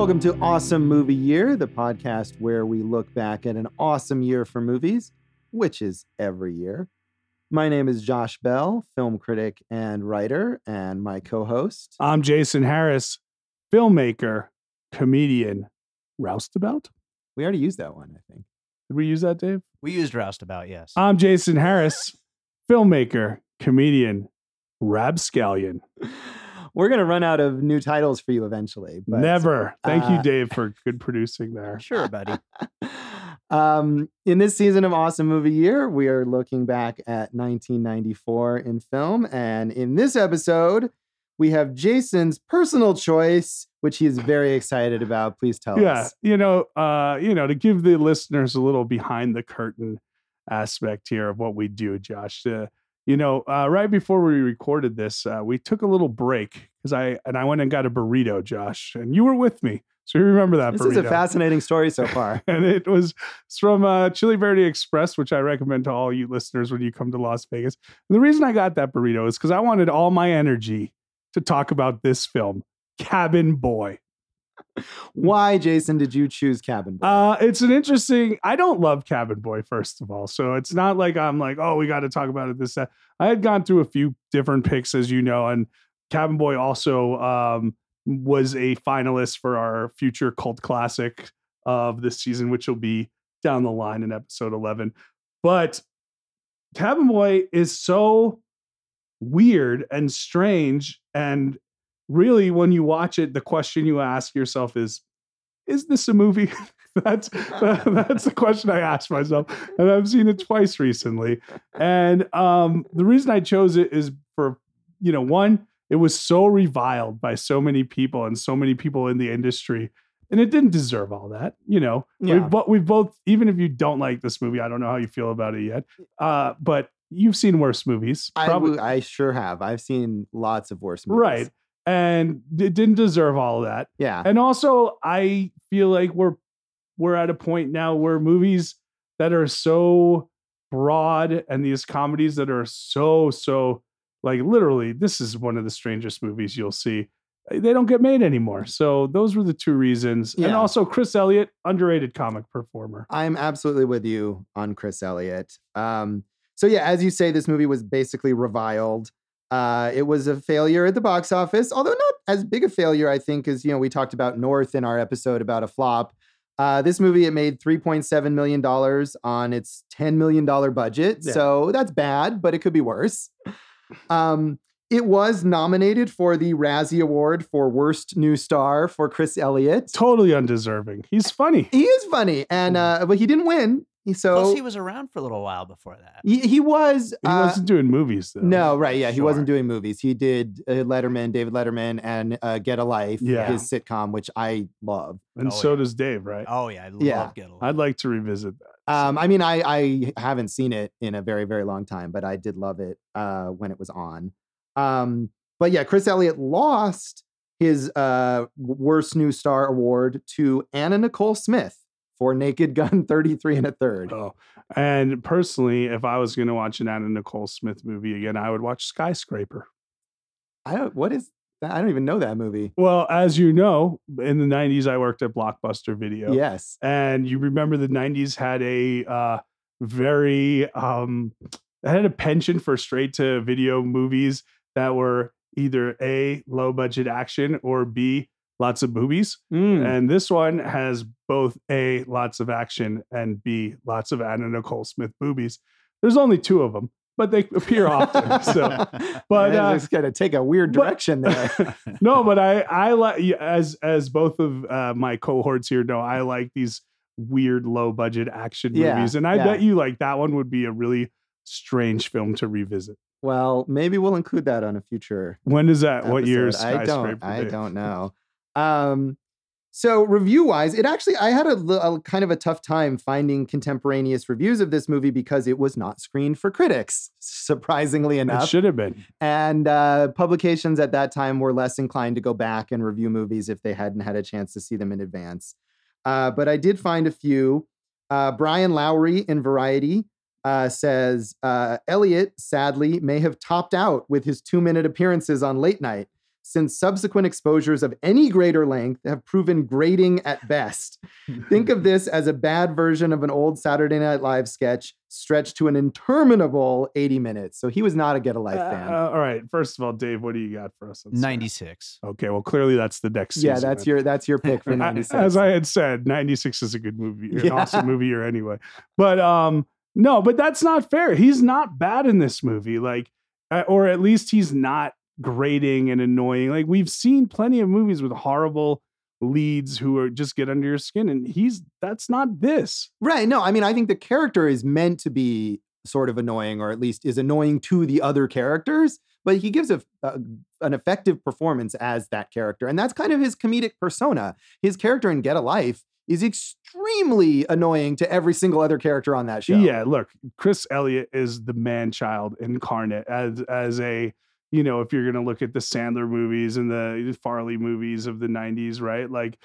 Welcome to Awesome Movie Year, the podcast where we look back at an awesome year for movies, which is every year. My name is Josh Bell, film critic and writer, and my co host. I'm Jason Harris, filmmaker, comedian, roustabout. We already used that one, I think. Did we use that, Dave? We used roustabout, yes. I'm Jason Harris, filmmaker, comedian, rapscallion. We're going to run out of new titles for you eventually. But, Never. Thank uh, you, Dave, for good producing there. sure, buddy. um, in this season of Awesome Movie Year, we are looking back at 1994 in film. And in this episode, we have Jason's personal choice, which he is very excited about. Please tell Yeah, us. Yeah, you know, uh, you know, to give the listeners a little behind the curtain aspect here of what we do, Josh. Uh, you know, uh, right before we recorded this, uh, we took a little break because I and I went and got a burrito, Josh, and you were with me, so you remember that This burrito. is a fascinating story so far. and it was it's from uh, Chili Verde Express, which I recommend to all you listeners when you come to Las Vegas. And the reason I got that burrito is because I wanted all my energy to talk about this film, Cabin Boy. Why, Jason, did you choose Cabin Boy? Uh, it's an interesting. I don't love Cabin Boy, first of all, so it's not like I'm like, oh, we got to talk about it. This. I had gone through a few different picks, as you know, and Cabin Boy also um, was a finalist for our future cult classic of this season, which will be down the line in episode 11. But Cabin Boy is so weird and strange. And really, when you watch it, the question you ask yourself is, is this a movie? that's that's the question I asked myself, and I've seen it twice recently. And um, the reason I chose it is for you know one, it was so reviled by so many people and so many people in the industry, and it didn't deserve all that. You know, Yeah. we've, bo- we've both, even if you don't like this movie, I don't know how you feel about it yet, uh, but you've seen worse movies, I, w- I sure have. I've seen lots of worse movies. right? And it didn't deserve all of that. Yeah. And also, I feel like we're we're at a point now where movies that are so broad and these comedies that are so so like literally this is one of the strangest movies you'll see eh, they don't get made anymore so those were the two reasons yeah. and also chris elliott underrated comic performer I'm absolutely with you on Chris Elliott. Um, so yeah, as you say, this movie was basically reviled. Uh, it was a failure at the box office, although not as big a failure, I think, as you know we talked about North in our episode about a flop. Uh, this movie it made 3.7 million dollars on its 10 million dollar budget, Yeah. so that's bad, but it could be worse. Um, it was nominated for the Razzie Award for Worst New Star for Chris Elliott. totally undeserving he's funny He is funny, and uh, but he didn't win. He- So Plus, he was around for a little while before that. he, he was. he uh, wasn't doing movies though no, right? Yeah, he wasn't doing movies. He did uh, Letterman, David Letterman, and uh, Get a Life, Yeah. his sitcom, which I love. and Oh, so yeah. does dave right Oh yeah, I Yeah. love Get Along. i'd like to revisit that Um, I mean, I I haven't seen it in a very very long time, but I did love it uh, when it was on. Um, but yeah, Chris Elliott lost his uh, worst new star award to Anna Nicole Smith for Naked Gun 33 and a third. Oh, and personally, if I was going to watch an Anna Nicole Smith movie again, I would watch Skyscraper. I don't. What is that? I don't even know that movie. Well, as you know, in the '90s, I worked at Blockbuster Video. Yes. and you remember the '90s had a uh, very um, it had a penchant for straight to video movies that were either a low budget action or b lots of boobies. Mm. And this one has both A, lots of action, and B, lots of Anna Nicole Smith boobies. There's only two of them, but they appear often. So, but uh, it's going to take a weird but- direction there. no, but I, I like, as, as both of uh, my cohorts here know, I like these weird low budget action Yeah, movies. And I yeah. bet you like that one would be a really strange film to revisit. well, maybe we'll include that on a future When is that? What year episode. I don't. I don't know. Um, so review wise, it actually I had a, a kind of a tough time finding contemporaneous reviews of this movie because it was not screened for critics, surprisingly enough. It should have been. And uh, publications at that time were less inclined to go back and review movies if they hadn't had a chance to see them in advance. Uh, but I did find a few. Uh, Brian Lowry in Variety uh, says uh, Elliott, sadly, may have topped out with his two minute appearances on late night. Since subsequent exposures of any greater length have proven grating at best. Think of this as a bad version of an old Saturday Night Live sketch stretched to an interminable 80 minutes. So he was not a Get a Life Uh, fan. all right. First of all, Dave, what do you got for us? on 96. Okay. Well, clearly that's the next yeah, season. that's your that's your pick for I- 96. As I had said, 96 is a good movie, an Yeah. awesome movie year anyway. But um, no, but that's not fair. He's not bad in this movie. Like, uh, or at least he's not grating and annoying. Like we've seen plenty of movies with horrible leads who are just get under your skin, and he's that's not this. Right. No, I mean, I think the character is meant to be sort of annoying, or at least is annoying to the other characters. But he gives a, a an effective performance as that character, and that's kind of his comedic persona. His character in Get a Life is extremely annoying to every single other character on that show. Yeah, look, Chris Elliott is the man child incarnate as as a you know, if you're gonna look at the Sandler movies and the Farley movies of the '90s, right? Like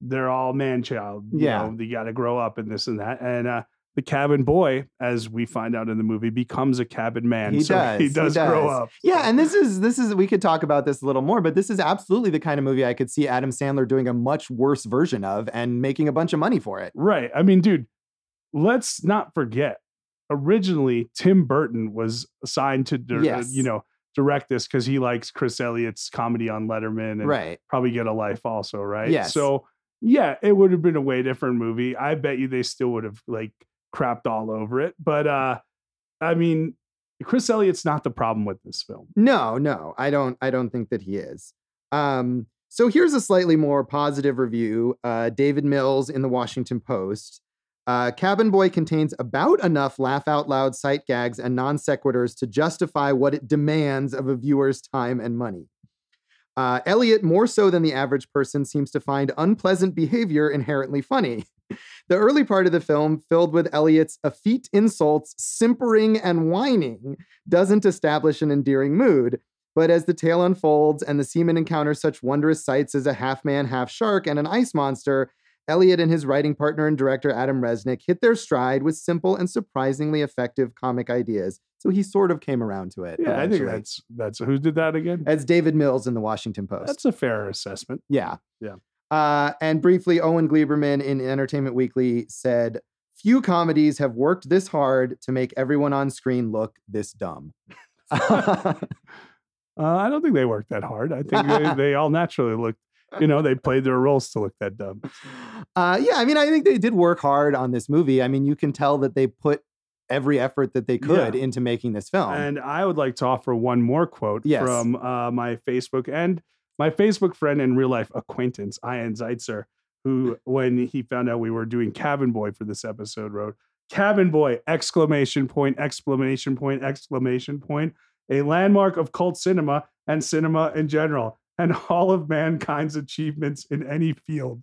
they're all man child. You Yeah. know, you got to grow up and this and that. And uh, the cabin boy, as we find out in the movie, becomes a cabin man. He so does. He he does grow up. Yeah, and this is this is we could talk about this a little more, but this is absolutely the kind of movie I could see Adam Sandler doing a much worse version of and making a bunch of money for it. Right. I mean, dude, let's not forget. Originally, Tim Burton was assigned to, uh, Yes. you know, direct this because he likes Chris Elliott's comedy on Letterman and Right. probably Get a Life also, right? Yes. So yeah, it would have been a way different movie. I bet you they still would have like crapped all over it. But uh I mean, Chris Elliott's not the problem with this film. No, no, I don't. I don't think that he is. Um, so here's a slightly more positive review. Uh, David Mills in the Washington Post. Uh, Cabin Boy contains about enough laugh out loud sight gags and non sequiturs to justify what it demands of a viewer's time and money. Uh, Elliott, more so than the average person, seems to find unpleasant behavior inherently funny. The early part of the film, filled with Elliott's effete insults, simpering, and whining, doesn't establish an endearing mood. But as the tale unfolds and the seaman encounters such wondrous sights as a half man, half shark and an ice monster, Elliott and his writing partner and director Adam Resnick hit their stride with simple and surprisingly effective comic ideas. So he sort of came around to it. Yeah, I think that's that's who did that again? As David Mills in the Washington Post. That's a fair assessment. Yeah. Yeah. Uh, and briefly, Owen Gleiberman in Entertainment Weekly said, Few comedies have worked this hard to make everyone on screen look this dumb. Uh, I don't think they worked that hard. I think they, they all naturally looked, you know, they played their roles to look that dumb. uh, yeah, I mean, I think they did work hard on this movie. I mean, you can tell that they put every effort that they could Yeah. into making this film. And I would like to offer one more quote Yes. from uh, my Facebook and my Facebook friend and real life acquaintance, Ian Zeitzer, who, when he found out we were doing Cabin Boy for this episode, wrote, Cabin Boy, exclamation point, exclamation point, exclamation point, a landmark of cult cinema and cinema in general, and all of mankind's achievements in any field.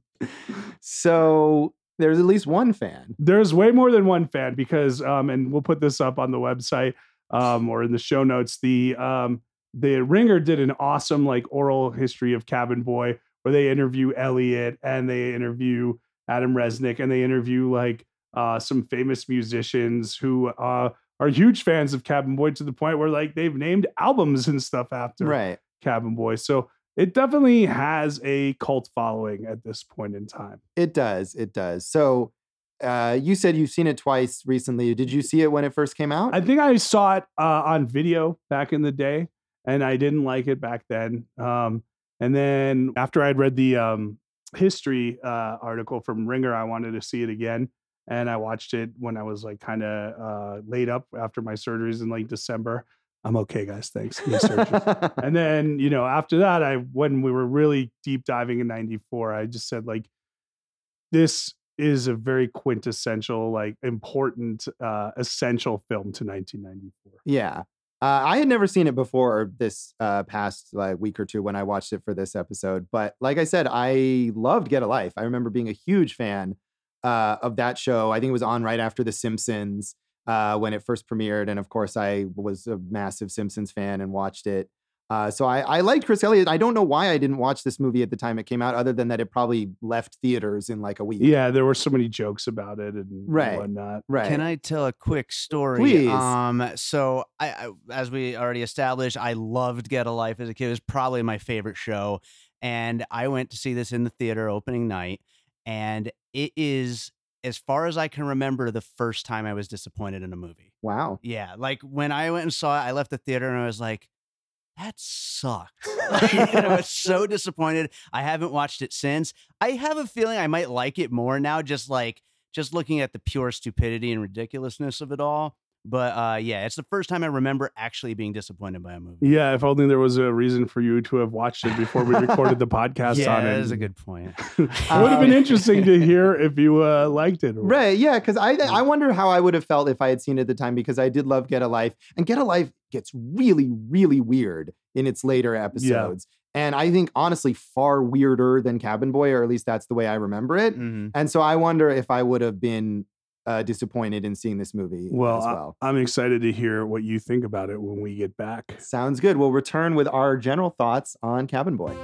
so there's at least one fan. there's way more than one fan because um and we'll put this up on the website um or in the show notes the um the ringer did an awesome like oral history of cabin boy where they interview elliott and they interview adam resnick and they interview like uh some famous musicians who uh are huge fans of cabin boy to the point where like they've named albums and stuff after Right. cabin boy so it definitely has a cult following at this point in time It does. It does. So uh, you said you've seen it twice recently. Did you see it when it first came out? I think I saw it uh, on video back in the day, and I didn't like it back then. Um, and then after I'd read the um, history uh, article from Ringer, I wanted to see it again, and I watched it when I was like kind of uh, laid up after my surgeries in like December. I'm okay, guys. Thanks. And then you know after that, I when we were really deep diving in '94, I just said like, this is a very quintessential, like important, uh, essential film to 1994. Yeah. Uh, I had never seen it before this uh, past like week or two when I watched it for this episode. But like I said, I loved Get a Life. I remember being a huge fan uh, of that show. I think it was on right after The Simpsons uh, when it first premiered. And of course, I was a massive Simpsons fan and watched it Uh, so I, I liked Chris Elliott. I don't know why I didn't watch this movie at the time it came out, other than that it probably left theaters in like a week. Yeah, there were so many jokes about it and Right. whatnot. Right. Can I tell a quick story? Please. Um, so I, I, as we already established, I loved Get a Life as a kid. It was probably my favorite show, and I went to see this in the theater opening night, and it is, as far as I can remember, the first time I was disappointed in a movie. wow. Yeah, like when I went and saw it, I left the theater and I was like, that sucked. and I was so disappointed. I haven't watched it since. I have a feeling I might like it more now, just like just looking at the pure stupidity and ridiculousness of it all. But uh, yeah, it's the first time I remember actually being disappointed by a movie. Yeah, if only there was a reason for you to have watched it before we recorded the podcast yeah, on it. that is a good point. it would have been Um, interesting to hear if you uh, liked it. or- Right. Yeah. Because I I wonder how I would have felt if I had seen it at the time because I did love Get a Life, and Get a Life gets really, really weird in its later episodes. And I think honestly far weirder than Cabin Boy, or at least that's the way I remember it. Mhm. And so I wonder if I would have been uh, disappointed in seeing this movie Well, as I- well. I'm excited to hear what you think about it when we get back. Sounds good. We'll return with our general thoughts on Cabin Boy.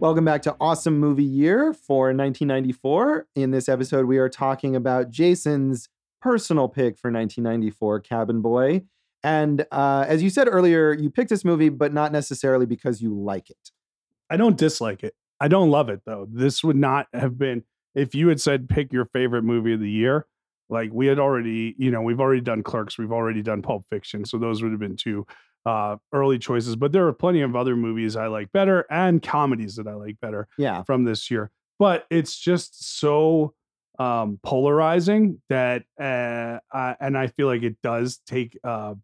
Welcome back to Awesome Movie Year for 1994. In this episode, we are talking about Jason's personal pick for 1994, Cabin Boy. And uh, as you said earlier, you picked this movie, but not necessarily because you like it. I don't dislike it. I don't love it though. This would not have been if you had said pick your favorite movie of the year. Like we had already, you know, we've already done Clerks, we've already done Pulp Fiction, so those would have been two uh, early choices. But there are plenty of other movies I like better and comedies that I like better Yeah. from this year. But it's just so um, polarizing that, uh, I, and I feel like it does take uh,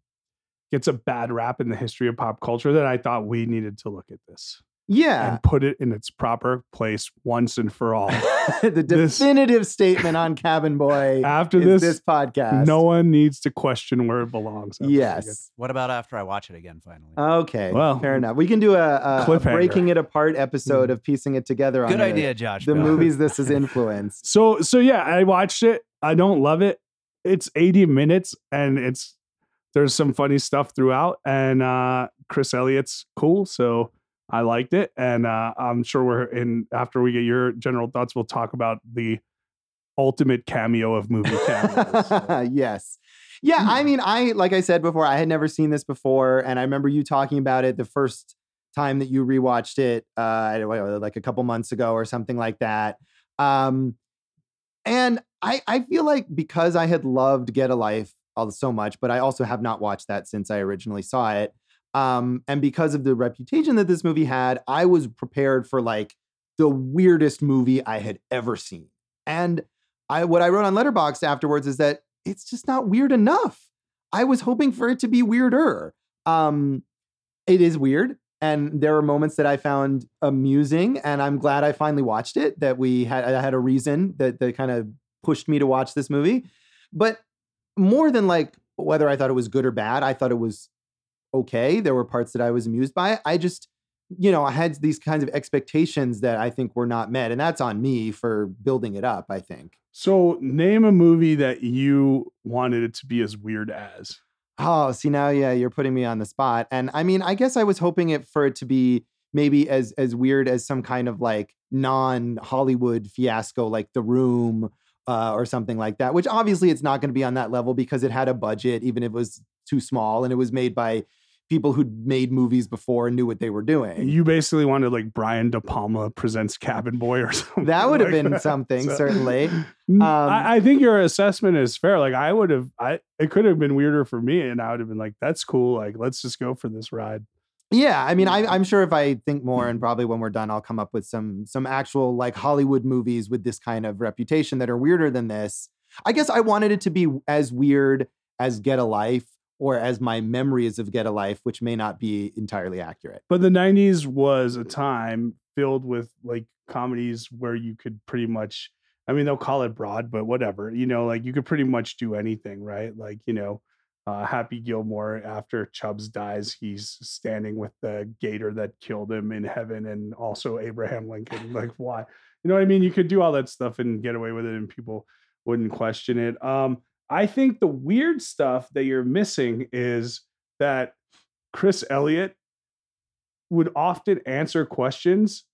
gets a bad rap in the history of pop culture. That I thought we needed to look at this Yeah. and put it in its proper place once and for all. the This- definitive statement on Cabin Boy After is this, this podcast. no one needs to question where it belongs. after we get- Yes. What about after I watch it again? Finally, Okay. Well, fair enough. We can do a, a, a breaking it apart episode Mm. of piecing it together on good the, idea, Josh. the Bill. movies this has influenced. So so yeah, I watched it. I don't love it. It's 80 minutes and it's there's some funny stuff throughout and uh Chris Elliott's cool, so I liked it and uh I'm sure we're in after we get your general thoughts we'll talk about the ultimate cameo of movie cameos. Yes. Yeah, I mean, I like I said before, I had never seen this before, and I remember you talking about it the first time that you rewatched it, uh, like a couple months ago or something like that. Um, and I I feel like because I had loved Get a Life all- so much, but I also have not watched that since I originally saw it. Um, and because of the reputation that this movie had, I was prepared for like the weirdest movie I had ever seen. And I what I wrote on Letterboxd afterwards is that it's just not weird enough. I was hoping for it to be weirder. Um, it is weird, and there are moments that I found amusing, and I'm glad I finally watched it. That we had I had a reason that that kind of pushed me to watch this movie. But more than like whether I thought it was good or bad, I thought it was okay. There were parts that I was amused by. I just you know, I had these kinds of expectations that I think were not met. And that's on me for building it up, I think. so name a movie that you wanted it to be as weird as. Oh, see now, yeah, you're putting me on the spot. And I mean, I guess I was hoping it for it to be maybe as as weird as some kind of like non-Hollywood fiasco like The Room uh, or something like that, which obviously it's not going to be on that level because it had a budget, even if it was too small, and it was made by people who'd made movies before and knew what they were doing. You basically wanted like Brian De Palma presents Cabin Boy or something. that would have like been that. something, So- certainly. Um, I, I think your assessment is fair. Like I would have, I it could have been weirder for me, and I would have been like, "That's cool. Like let's just go for this ride." Yeah, I mean, I, I'm sure if I think more, and probably when we're done, I'll come up with some some actual like Hollywood movies with this kind of reputation that are weirder than this. I guess I wanted it to be as weird as Get a Life or as my memories of Get a Life, which may not be entirely accurate. But the '90s was a time filled with like comedies where you could pretty much. I mean, they'll call it broad, but whatever. You know, like you could pretty much do anything, right? Like you know, uh, Happy Gilmore after Chubbs dies, he's standing with the gator that killed him in heaven, and also Abraham Lincoln. Like, why? You know what I mean? You could do all that stuff and get away with it, and people wouldn't question it. Um, I think the weird stuff that you're missing is that Chris Elliott would often answer questions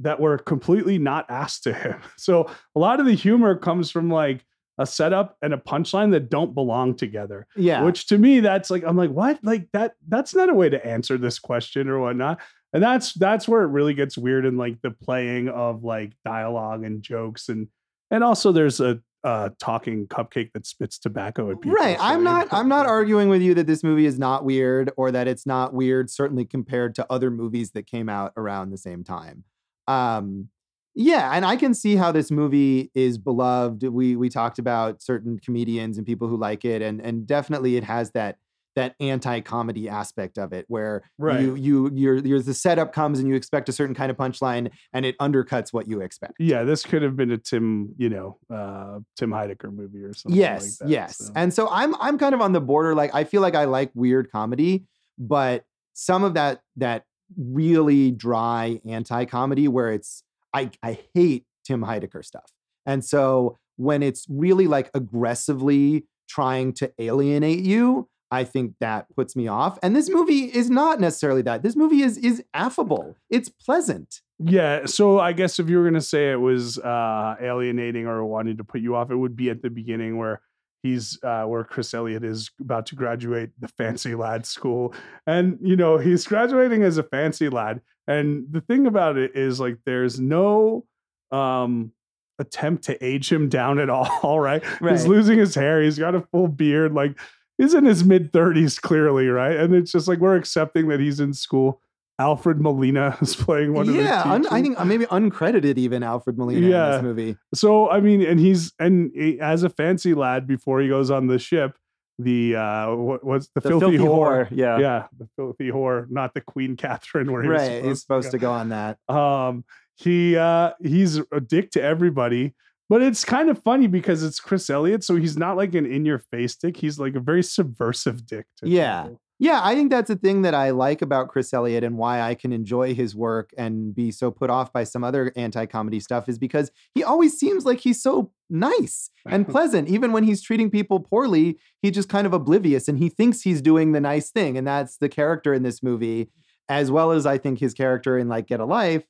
that were completely not asked to him. So a lot of the humor comes from like a setup and a punchline that don't belong together. Yeah. Which to me, that's like I'm like, what? Like that? That's not a way to answer this question or whatnot. And that's that's where it really gets weird in like the playing of like dialogue and jokes and and also there's a uh, talking cupcake that spits tobacco at people. Right. so, I'm not I'm not arguing with you that this movie is not weird or that it's not weird certainly compared to other movies that came out around the same time. Um yeah, and I can see how this movie is beloved. We we talked about certain comedians and people who like it and and definitely it has that that anti-comedy aspect of it where Right. you you you're, you're the setup comes and you expect a certain kind of punchline and it undercuts what you expect. Yeah, this could have been a Tim, you know, uh, Tim Heidecker movie or something. yes like that, yes so. and so i'm i'm kind of on the border like i feel like i like weird comedy but some of that that really dry anti-comedy where it's i i hate tim heidecker stuff and so when it's really like aggressively trying to alienate you i think that puts me off and this movie is not necessarily that this movie is is affable it's pleasant Yeah, so I guess if you were gonna say it was uh, alienating or wanting to put you off, it would be at the beginning where he's uh, where Chris Elliott is about to graduate the fancy lad school, and you know he's graduating as a fancy lad. And the thing about it is like there's no um attempt to age him down at all, right? Right. He's losing his hair. He's got a full beard. Like he's in his mid 30s clearly, right? And it's just like we're accepting that he's in school. Alfred Molina is playing one of the yeah un- i think uh, maybe uncredited even alfred molina in Yeah. this movie So I mean, and he's and he- as a fancy lad before he goes on the ship, the uh, what, what's the, filthy, whore? yeah Yeah, the filthy whore, not the Queen Catherine, where he right he's supposed to go on that Um, he uh, he's a dick to everybody, but it's kind of funny because it's Chris Elliott, so he's not like an in your face dick. He's like a very subversive dick. To Yeah. people. yeah i think that's the thing that i like about chris elliott and why i can enjoy his work and be so put off by some other anti-comedy stuff is because he always seems like he's so nice and pleasant even when he's treating people poorly he's just kind of oblivious and he thinks he's doing the nice thing and that's the character in this movie as well as i think his character in like get a life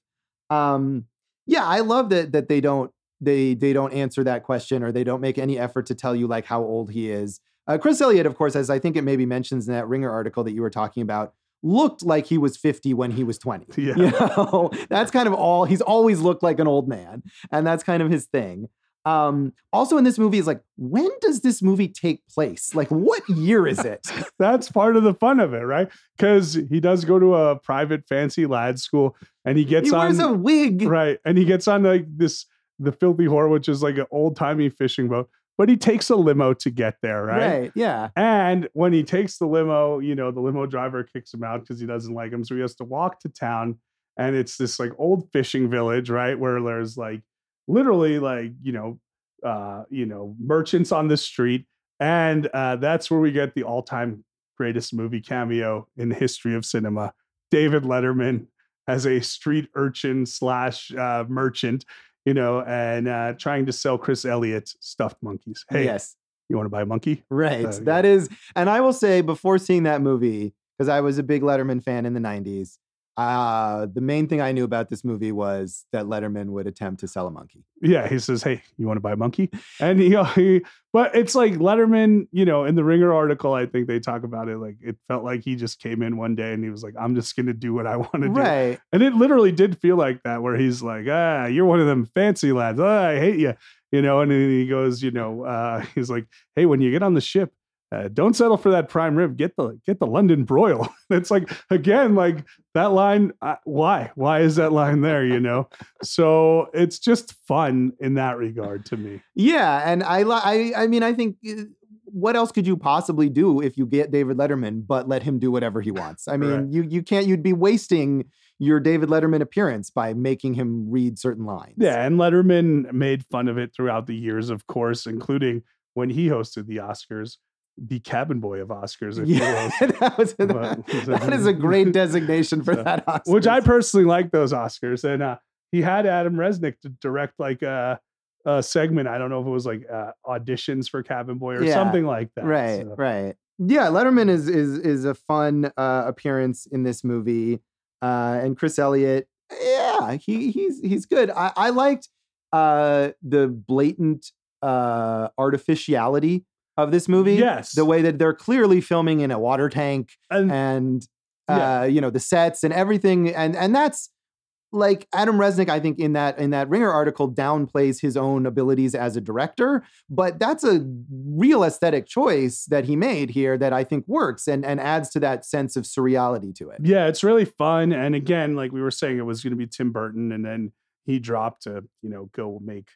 um yeah i love that that they don't they they don't answer that question or they don't make any effort to tell you like how old he is. Uh, chris elliott of course as i think it maybe mentions in that ringer article that you were talking about looked like he was 50 when he was 20 Yeah. you know? That's kind of all he's always looked like an old man and that's kind of his thing. Um also in this movie is like when does this movie take place? Like what year is it? That's part of the fun of it, right? Because he does go to a private fancy lad school, and he gets on- he on wears a wig. Right, and he gets on like this the filthy whore, which is like an old timey fishing boat, but he takes a limo to get there, right? yeah And when he takes the limo, you know, the limo driver kicks him out because he doesn't like him. So he has to walk to town. And it's this like old fishing village, right? Where there's like literally like, you know, uh, you know, merchants on the street. And uh, that's where we get the all-time greatest movie cameo in the history of cinema. David Letterman as a street urchin slash uh, merchant, you know, and uh, trying to sell Chris Elliott stuffed monkeys. Hey, yes you want to buy a monkey? Right. Uh, yeah. That is, and I will say before seeing that movie, because I was a big Letterman fan in the 90s, uh, the main thing I knew about this movie was that Letterman would attempt to sell a monkey. Yeah, he says, "Hey, you want to buy a monkey?" And he, he, but it's like Letterman, you know, in the Ringer article, I think they talk about it. Like it felt like he just came in one day and he was like, "I'm just gonna do what I want to do," Right. and it literally did feel like that, where he's like, "Ah, you're one of them fancy lads. Ah, I hate you," you know, and then he goes, you know, uh, he's like, "Hey, when you get on the ship." Uh, don't settle for that prime rib. Get the get the London broil. it's like again, like that line. Uh, why? Why is that line there? You know. So it's just fun in that regard to me. Yeah, and I, I, I mean, I think. uh, What else could you possibly do if you get David Letterman, but let him do whatever he wants? I mean, Right. you you can't. You'd be wasting your David Letterman appearance by making him read certain lines. Yeah, and Letterman made fun of it throughout the years, of course, including when he hosted the Oscars, the cabin boy of Oscars, if Yeah, that, was, But- that is a great designation for So- that Oscars. Which I personally like those Oscars. And uh, he had Adam Resnick to direct like a uh, segment. I don't know if it was like uh, auditions for Cabin Boy or Yeah, something like that. right So, right yeah letterman is is is a fun uh appearance in this movie uh and chris elliott yeah he he's he's good i i liked uh the blatant uh artificiality of this movie Yes. the way that they're clearly filming in a water tank And and uh Yeah. you know the sets and everything and and that's like Adam Resnick, I think in that in that Ringer article downplays his own abilities as a director, but that's a real aesthetic choice that he made here that I think works and and adds to that sense of surreality to it. yeah, it's really fun. And again, like we were saying, it was going to be Tim Burton, and then he dropped to you know go make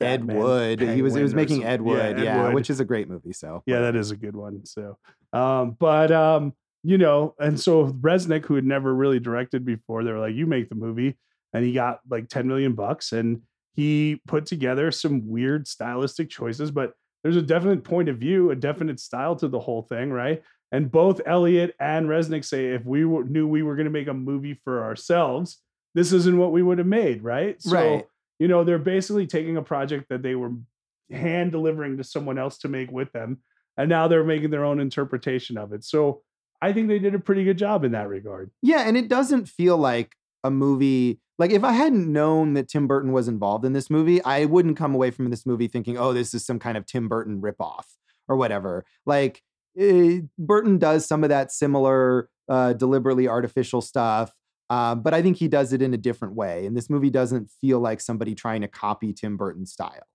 Ed Batman Wood, he was he was making. Ed Wood, Ed yeah, Wood. which is a great movie. So Yeah, that is a good one. So, um, but um, you know, and so Resnick, who had never really directed before, they were like, "You make the movie," and he got like ten million bucks, and he put together some weird stylistic choices, but there's a definite point of view, a definite style to the whole thing, right? And both Elliott and Resnick say, if we were, knew we were going to make a movie for ourselves, this isn't what we would have made, right? So, Right. You know, they're basically taking a project that they were hand delivering to someone else to make with them and now they're making their own interpretation of it. So I think they did a pretty good job in that regard. Yeah, and it doesn't feel like a movie. Like if I hadn't known that Tim Burton was involved in this movie, I wouldn't come away from this movie thinking, "Oh, this is some kind of Tim Burton ripoff or whatever." Like eh, Burton does some of that similar, uh, deliberately artificial stuff, uh, but I think he does it in a different way. And this movie doesn't feel like somebody trying to copy Tim Burton's style.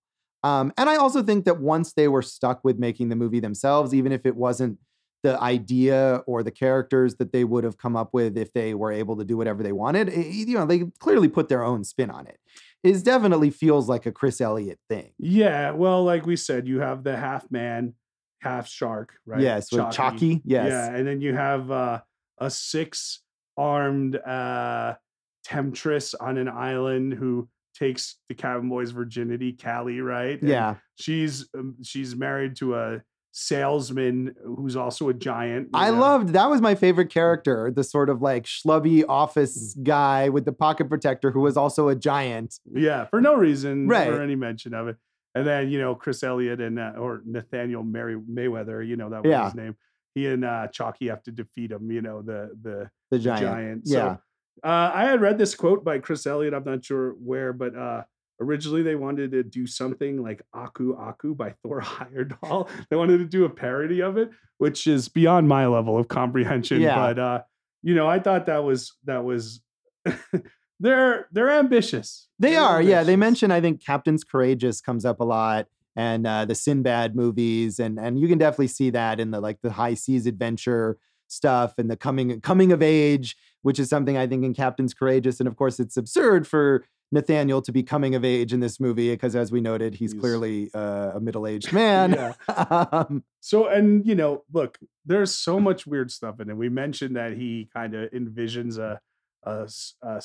Um, and I also think that once they were stuck with making the movie themselves, even if it wasn't the idea or the characters that they would have come up with if they were able to do whatever they wanted. eh, You know, they clearly put their own spin on it. It definitely feels like a Chris Elliott thing. Yeah, well, like we said, you have the half man, half shark, right? Yes, with Chocki. Yes. Yeah, and then you have uh, a six armed uh, temptress on an island who takes the cabin boy's virginity, Kali, right? And Yeah. she's um, she's married to a salesman who's also a giant. I know? loved that was my favorite character, the sort of like schlubby office Mm. guy with the pocket protector who was also a giant. Yeah, for no reason Right. or any mention of it. And then you know Chris Elliott and uh, or Nathaniel Mary Mayweather, you know that was Yeah. his name. He and uh, Chocki have to defeat him. You know the the, The giant. giant. Yeah. So, uh, I had read this quote by Chris Elliott. I'm not sure where, but uh, originally they wanted to do something like Aku Aku by Thor Heyerdahl. they wanted to do a parody of it, which is beyond my level of comprehension. Yeah. But uh, you know, I thought that was that was they're they're ambitious. They They're are, yeah. They ambitious. mention I think Captain's Courageous comes up a lot, and uh, the Sinbad movies, and and you can definitely see that in the like the high seas adventure stuff and the coming coming of age, which is something I think in Captains Courageous, and of course it's absurd for Nathaniel to be coming of age in this movie because, as we noted, he's, He's- clearly uh, a middle aged man. Um, So, and you know, look, there's so much weird stuff in it. We mentioned that he kind of envisions a, a, a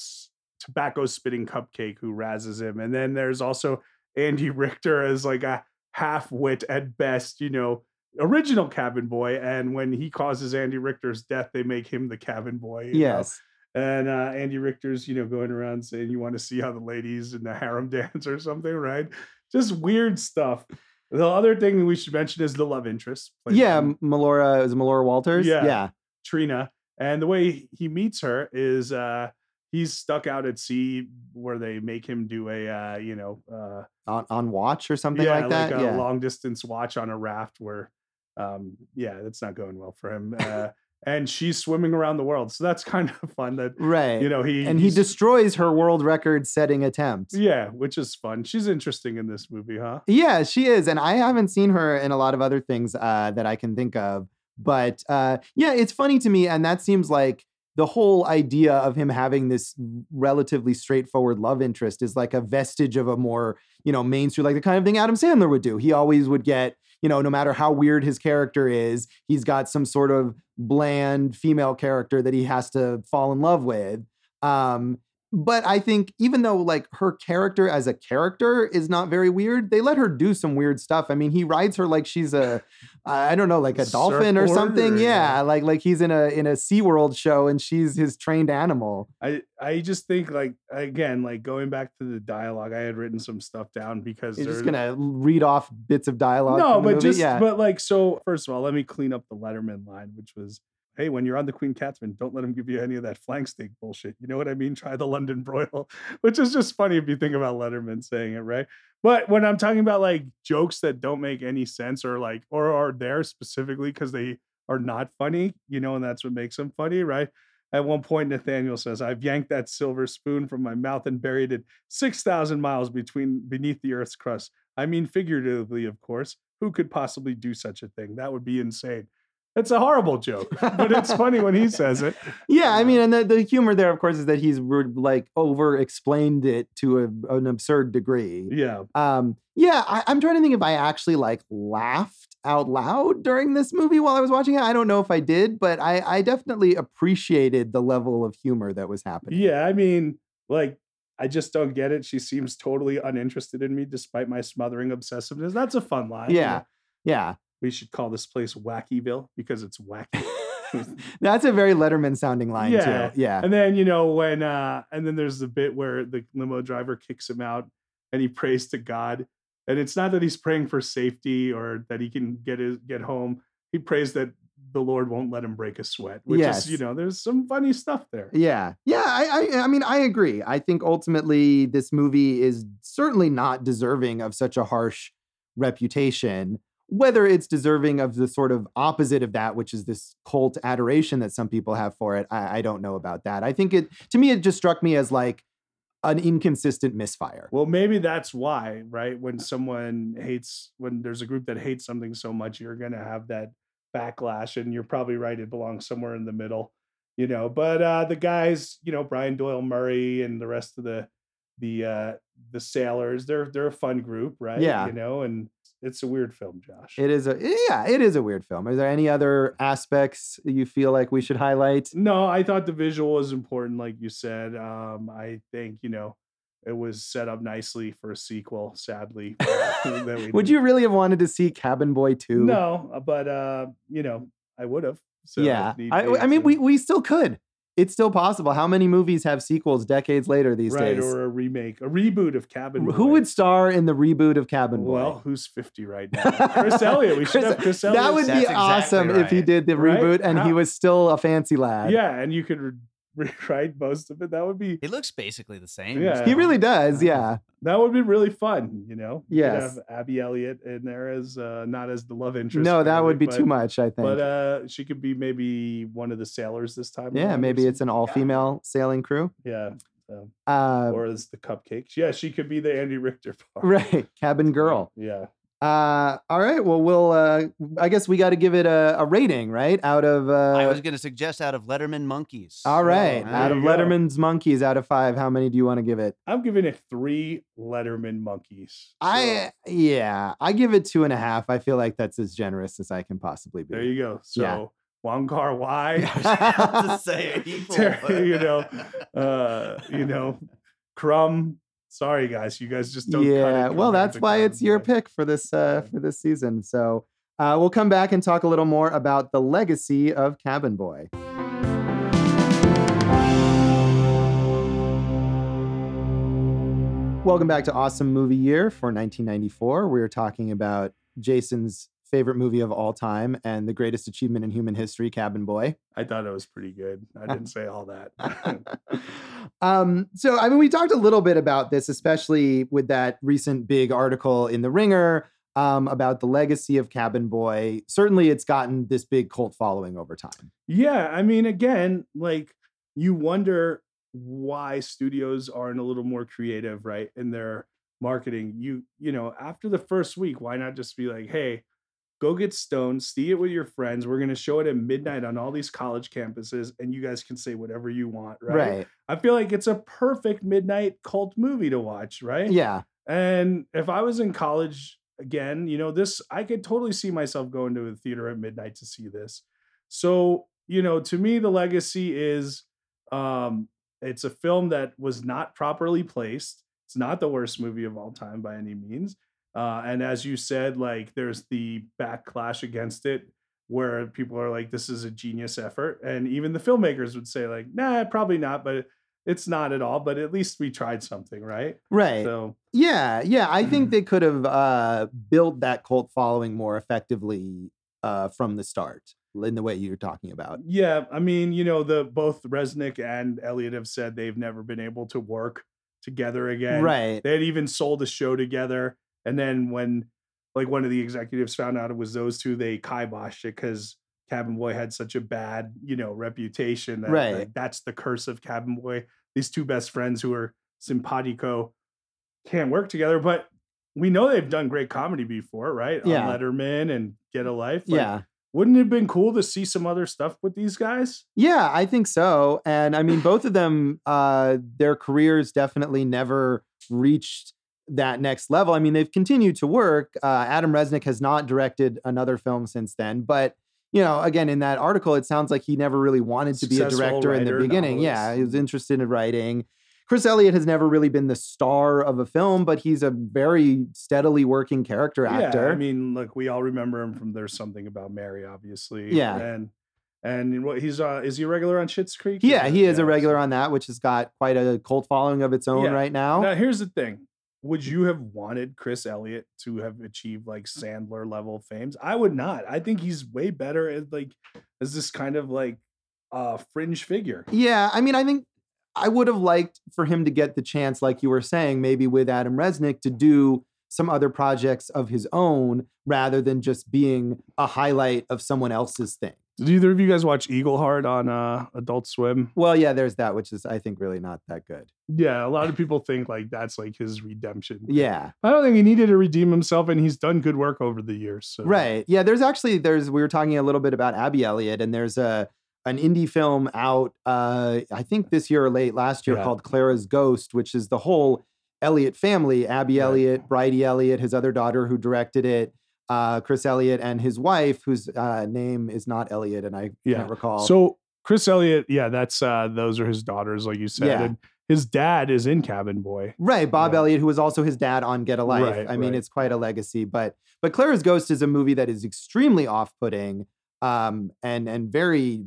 tobacco spitting cupcake who razzes him. And then there's also Andy Richter as like a half wit at best, you know, original cabin boy. And when he causes Andy Richter's death, they make him the cabin boy. you know? yes. And uh, Andy Richter's, you know, going around saying you want to see how the ladies in the harem dance or something, right? Just weird stuff. The other thing we should mention is the love interest. by Yeah, Melora is Melora Walters. Yeah. yeah, Trina. And the way he meets her is uh he's stuck out at sea where they make him do a uh, you know, uh on, on watch or something yeah, like that. a yeah, long distance watch on a raft where um yeah, that's not going well for him. Uh and she's swimming around the world. So that's kind of fun that right. you know he and he destroys her world record setting attempt. Yeah, which is fun. She's interesting in this movie, huh? Yeah, she is, and I haven't seen her in a lot of other things uh, that I can think of. But uh, yeah, it's funny to me, and that seems like the whole idea of him having this relatively straightforward love interest is like a vestige of a more you know mainstream, like the kind of thing Adam Sandler would do. He always would get you know, no matter how weird his character is, he's got some sort of bland female character that he has to fall in love with. Um, but I think even though like her character as a character is not very weird, they let her do some weird stuff. I mean, he rides her like she's a I don't know, like a dolphin or something. or- yeah, like like he's in a in a SeaWorld show and she's his trained animal. I I just think like again, like going back to the dialogue, I had written some stuff down because You're just gonna read off bits of dialogue. no, but just yeah. but like so. First of all, let me clean up the Letterman line, which was, "Hey, when you're on the Queen Catherine, don't let him give you any of that flank steak bullshit." You know what I mean? Try the London broil, which is just funny if you think about Letterman saying it, right? But when I'm talking about like jokes that don't make any sense or like or are there specifically because they are not funny, you know, and that's what makes them funny, right? At one point, Nathaniel says, I've yanked that silver spoon from my mouth and buried it 6,000 miles between beneath the earth's crust. I mean, figuratively, of course. Who could possibly do such a thing? That would be insane. It's a horrible joke, but it's funny when he says it. Yeah, I mean, and the, the humor there, of course, is that he's like over explained it to a, an absurd degree. Yeah. Um, yeah, I, I'm trying to think if I actually like laughed out loud during this movie while I was watching it. I don't know if I did, but I, I definitely appreciated the level of humor that was happening. Yeah. I mean, like, I just don't get it. She seems totally uninterested in me despite my smothering obsessiveness. That's a fun line. Yeah, yeah. We should call this place Wackyville because it's wacky. That's a very Letterman sounding line Yeah. too. Yeah. And then, you know, when uh and then there's the bit where the limo driver kicks him out and he prays to God. And it's not that he's praying for safety or that he can get his get home. He prays that the Lord won't let him break a sweat, which Yes. is, you know, there's some funny stuff there. Yeah, yeah. I, I, I mean, I agree. I think ultimately this movie is certainly not deserving of such a harsh reputation. Whether it's deserving of the sort of opposite of that, which is this cult adoration that some people have for it, I, I don't know about that. I think it, to me, it just struck me as like an inconsistent misfire. Well, maybe that's why, right? When someone hates, when there's a group that hates something so much, you're going to have that backlash. And you're probably right. It belongs somewhere in the middle, you know. But uh, the guys, you know, Brian Doyle Murray and the rest of the, the, uh, the sailors, they're, they're a fun group, right? Yeah. You know, and it's a weird film, Josh. It is a yeah, it is a weird film. Are there any other aspects you feel like we should highlight? No, I thought the visual was important, like you said. Um, I think, you know, it was set up nicely for a sequel, sadly. we Would you really have wanted to see Cabin Boy 2? No, uh, but uh, you know, I would have. So yeah. I, I mean, we, we still could. It's still possible. How many movies have sequels decades later these right days? or a remake, a reboot of Cabin. Boy. Who would star in the reboot of Cabin Boy? Well, who's fifty right now? Chris Elliott. We should Chris- have Chris Elliott. that would That's be exactly awesome if he did the Right? reboot and he was still a fancy lad. Yeah, and you could re- rewrite most of it. That would be It looks basically the same. Yeah. He really does. Yeah. that would be really fun. You know, You have Abby Elliott in there as uh, not as the love interest. No, that really, would be but- too much, I think. But uh, she could be maybe one of the sailors this time. yeah, maybe it's an all female sailing crew. Yeah. so- Uh, or as the cupcakes. Yeah, she could be the Andy Richter part. right. Cabin Girl. Yeah. Uh, all right. Well, we'll, uh, I guess we got to give it a, a rating, right? Out of, uh, I was going to suggest out of Letterman Monkeys. all right. there out of you go. Letterman's Monkeys out of five, how many do you want to give it? I'm giving it three Letterman monkeys. I, yeah, I give it two and a half. I feel like that's as generous as I can possibly be. There you go. So Yeah. Wong Kar Wai, I was about to say equal. You know, uh, you know, Crumb. Sorry, guys, you guys just don't. yeah well that's why it's your pick for this uh for this season. So uh we'll come back and talk a little more about the legacy of cabin boy. Welcome back to awesome movie year for 1994 we're talking about jason's favorite movie of all time and the greatest achievement in human history cabin boy I thought it was pretty good. I didn't say all that. um, so I mean, we talked a little bit about this, especially with that recent big article in the Ringer um, about the legacy of Cabin Boy. Certainly, it's gotten this big cult following over time. yeah, I mean, again, like you wonder why studios aren't a little more creative, right, in their marketing. You, you know, after the first week, why not just be like, hey, go get stoned, see it with your friends. We're gonna show it at midnight on all these college campuses, and you guys can say whatever you want, right? I feel like it's a perfect midnight cult movie to watch, right? Yeah. And if I was in college again, you know, this I could totally see myself going to a theater at midnight to see this. So, you know, to me, the legacy is um it's a film that was not properly placed. It's not the worst movie of all time by any means. Uh, and as you said, like there's the backlash against it where people are like, this is a genius effort. And even the filmmakers would say, like, nah, probably not, but it's not at all. But at least we tried something, right? Right. So Yeah, yeah. I Mm-hmm. think they could have uh, built that cult following more effectively uh, from the start, in the way you're talking about. yeah, I mean, you know, the both Resnick and Elliott have said they've never been able to work together again. right. They had even sold a show together. And then when like one of the executives found out it was those two, they kiboshed it because Cabin Boy had such a bad, you know, reputation that Right. like, that's the curse of Cabin Boy. These two best friends who are simpatico can't work together, but we know they've done great comedy before, right? Yeah. On Letterman and Get a Life. Like, yeah. Wouldn't it have been cool to see some other stuff with these guys? Yeah, I think so. And I mean, both of them, uh, their careers definitely never reached that next level. I mean, they've continued to work. Uh, Adam Resnick has not directed another film since then, but you know, again, in that article, it sounds like he never really wanted to be a Successful director in the writer, beginning. Yeah, he was interested in writing. Chris Elliott has never really been the star of a film, but he's a very steadily working character actor. Yeah, I mean, look, we all remember him from There's Something About Mary, obviously. Yeah. and and what he's uh is he a regular on Schitt's Creek? yeah, he is a regular so- on that, which has got quite a cult following of its own Yeah. right now. Now, here's the thing: Would you have wanted Chris Elliott to have achieved like Sandler level fames? I would not. I think he's way better as like as this kind of like uh fringe figure. Yeah, I mean, I think I would have liked for him to get the chance, like you were saying, maybe with Adam Resnick, to do some other projects of his own rather than just being a highlight of someone else's thing. Did either of you guys watch Eagleheart on uh Adult Swim? Well, yeah, there's that, which is, I think, really not that good. Yeah, a lot of people think like that's like his redemption. Yeah, I don't think he needed to redeem himself, and he's done good work over the years. So. right. Yeah, there's actually there's we were talking a little bit about Abby Elliott, and there's a an indie film out, uh, I think this year or late last year, Yeah. called Clara's Ghost, which is the whole Elliott family: Abby Right. Elliott, Bridie Elliott, his other daughter who directed it, uh, Chris Elliott, and his wife, whose uh, name is not Elliott, and I Yeah. can't recall. So Chris Elliott, yeah, that's uh those are his daughters, like you said. Yeah. And his dad is in Cabin Boy. Right, Bob Yeah. Elliott, who was also his dad on Get a Life. Right, I mean, right. it's quite a legacy. But but Clara's Ghost is a movie that is extremely off-putting, um, and and very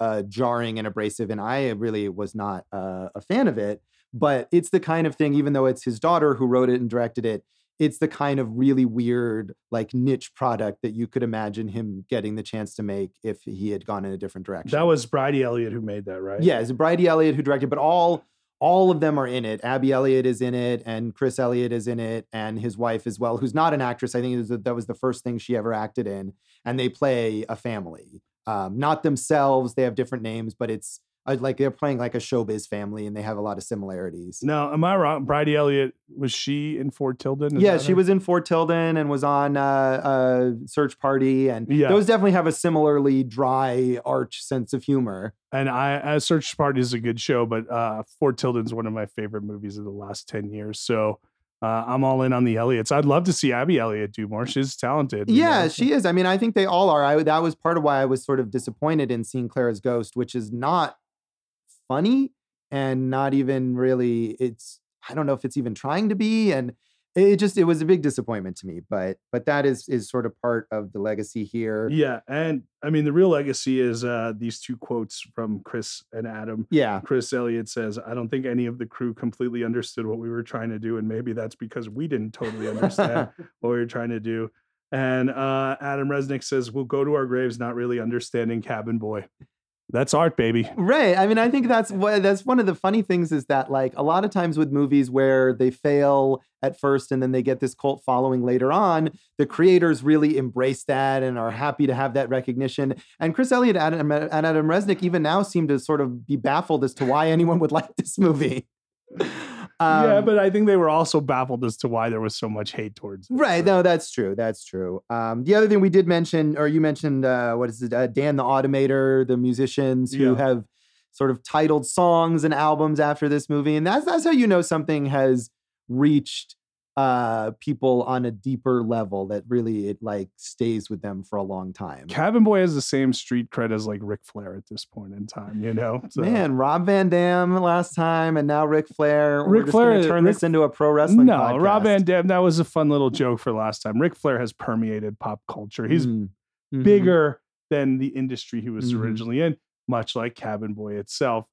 uh, jarring and abrasive. And I really was not uh, a fan of it. But it's the kind of thing, even though it's his daughter who wrote it and directed it, it's the kind of really weird, like niche product that you could imagine him getting the chance to make if he had gone in a different direction. That was Bridie Elliott who made that, right? Yeah, it's Bridie Elliott who directed, but all all of them are in it. Abby Elliott is in it, and Chris Elliott is in it, and his wife as well, who's not an actress. I think was, that was the first thing she ever acted in. And they play a family, um, not themselves. They have different names, but it's like they're playing like a showbiz family, and they have a lot of similarities. Now, am I wrong? Bridie Elliott was she in Fort Tilden? Is yeah, she her? was in Fort Tilden and was on uh, uh, Search Party, and Yeah. those definitely have a similarly dry, arch sense of humor. And I, I Search Party is a good show, but uh, Fort Tilden's one of my favorite movies of the last ten years. So uh, I'm all in on the Elliotts. I'd love to see Abby Elliott do more. She's talented. Yeah, know? she is. I mean, I think they all are. I that was part of why I was sort of disappointed in seeing Clara's Ghost, which is not funny and not even really. It's I don't know if it's even trying to be, and it just it was a big disappointment to me. But but that is is sort of part of the legacy here. Yeah, and I mean the real legacy is uh, these two quotes from Chris and Adam. Yeah, Chris Elliott says, I don't think any of the crew completely understood what we were trying to do. And maybe that's because we didn't totally understand what we were trying to do. And uh, Adam Resnick says, We'll go to our graves not really understanding Cabin Boy. That's art, baby. Right. I mean, I think that's what that's one of the funny things is that like a lot of times with movies where they fail at first and then they get this cult following later on, the creators really embrace that and are happy to have that recognition. And Chris Elliott and Adam, and Adam Resnick even now seem to sort of be baffled as to why anyone would like this movie. Yeah, Um, but I think they were also baffled as to why there was so much hate towards it. Right. so- No, that's true. That's true. Um, the other thing we did mention, or you mentioned, uh, what is it? Uh, Dan the Automator, the musicians who Yeah. have sort of titled songs and albums after this movie, and that's that's how you know something has reached uh people on a deeper level that really it like stays with them for a long time. Cabin Boy has the same street cred as like Ric Flair at this point in time, you know? So- Man, Rob Van Dam last time, and now Ric Flair. We're Ric Flair- turn Ric- this into a pro wrestling. No, podcast. Rob Van Dam, that was a fun little joke for last time. Ric Flair has permeated pop culture. He's Mm. Mhm. bigger than the industry he was Mhm. originally in, much like Cabin Boy itself.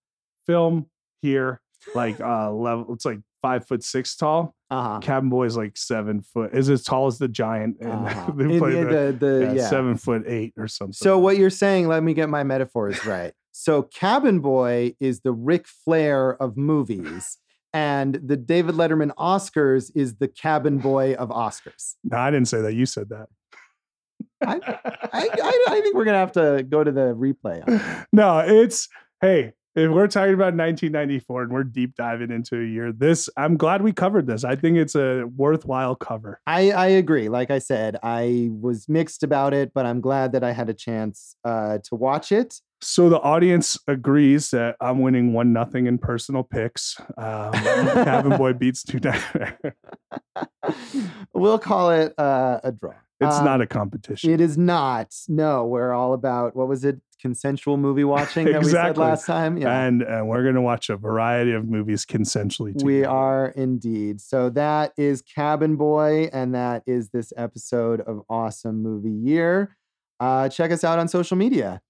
Film here, like uh level, it's like five foot six tall. Uh-huh. Cabin Boy is like seven foot, is as tall as the giant, and uh-huh. they play in the, the, the- yeah, yeah. seven foot eight or something. So what you're saying? Let me get my metaphors right. So Cabin Boy is the Ric Flair of movies, and the David Letterman Oscars is the Cabin Boy of Oscars. No, I didn't say that. You said that. I, I, I, I think we're gonna have to go to the replay. No, it's hey, if we're talking about 1994 and we're deep diving into a year, this I'm glad we covered this. I think it's a worthwhile cover. I, I agree. Like I said, I was mixed about it, but I'm glad that I had a chance uh, to watch it. So the audience agrees that I'm winning one nothing in personal picks. Um, Cabin Boy beats two. we'll call it uh, a draw. It's Um, not a competition. It is not. No, we're all about what was it? Consensual movie watching that we said last time. Yeah. And and we're gonna watch a variety of movies consensually. Too. We are indeed. So that is Cabin Boy, and that is this episode of Awesome Movie Year. Uh, check us out on social media.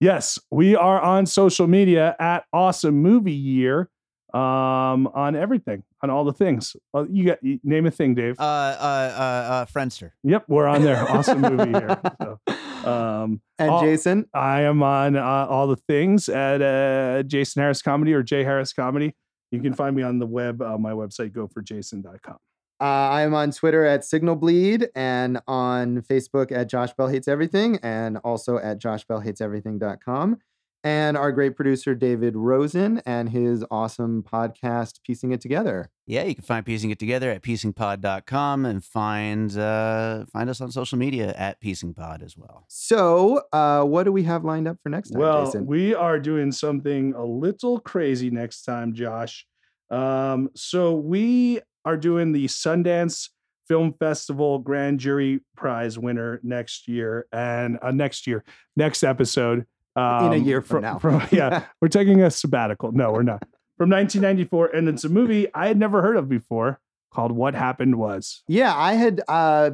Yes, we are on social media at Awesome Movie Year. Um, on everything, on all the things. Uh, you got you, name a thing, Dave. Uh, uh, uh, uh, Friendster. yep, we're on there. Awesome Movie Year. So, um, and all- Jason, I am on uh, all the things at uh, Jason Harris Comedy or Jay Harris Comedy. You can find me on the web, uh, my website, goforjason.com. uh, I am on Twitter at Signal Bleed and on Facebook at Josh Bell Hates Everything and also at joshbellhateseverything.com. And our great producer, David Rosen, and his awesome podcast, Piecing It Together. Yeah, you can find Piecing It Together at piecingpod.com and find uh, find us on social media at piecingpod as well. So, uh, what do we have lined up for next time, Well, Jason? we are doing something a little crazy next time, Josh. Um, so we are doing the Sundance Film Festival Grand Jury Prize winner next year, and uh, next year, next episode. Um, a year from now. yeah, we're taking a sabbatical. No, we're not. From 1994, and it's a movie I had never heard of before called "What Happened Was." Yeah, I had uh,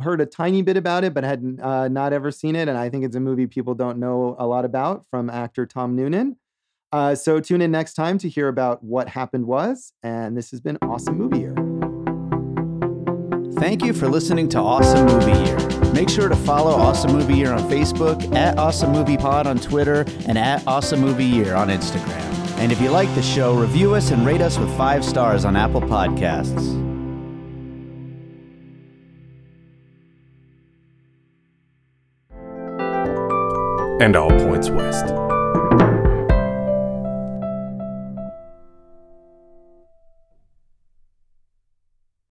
heard a tiny bit about it, but had uh, not ever seen it. And I think it's a movie people don't know a lot about from actor Tom Noonan. Uh, so tune in next time to hear about what happened was. And this has been Awesome Movie Year. Thank you for listening to Awesome Movie Year. Make sure to follow Awesome Movie Year on Facebook, at Awesome Movie Pod on Twitter, and at Awesome Movie Year on Instagram. And if you like the show, review us and rate us with five stars on Apple Podcasts. and all points west.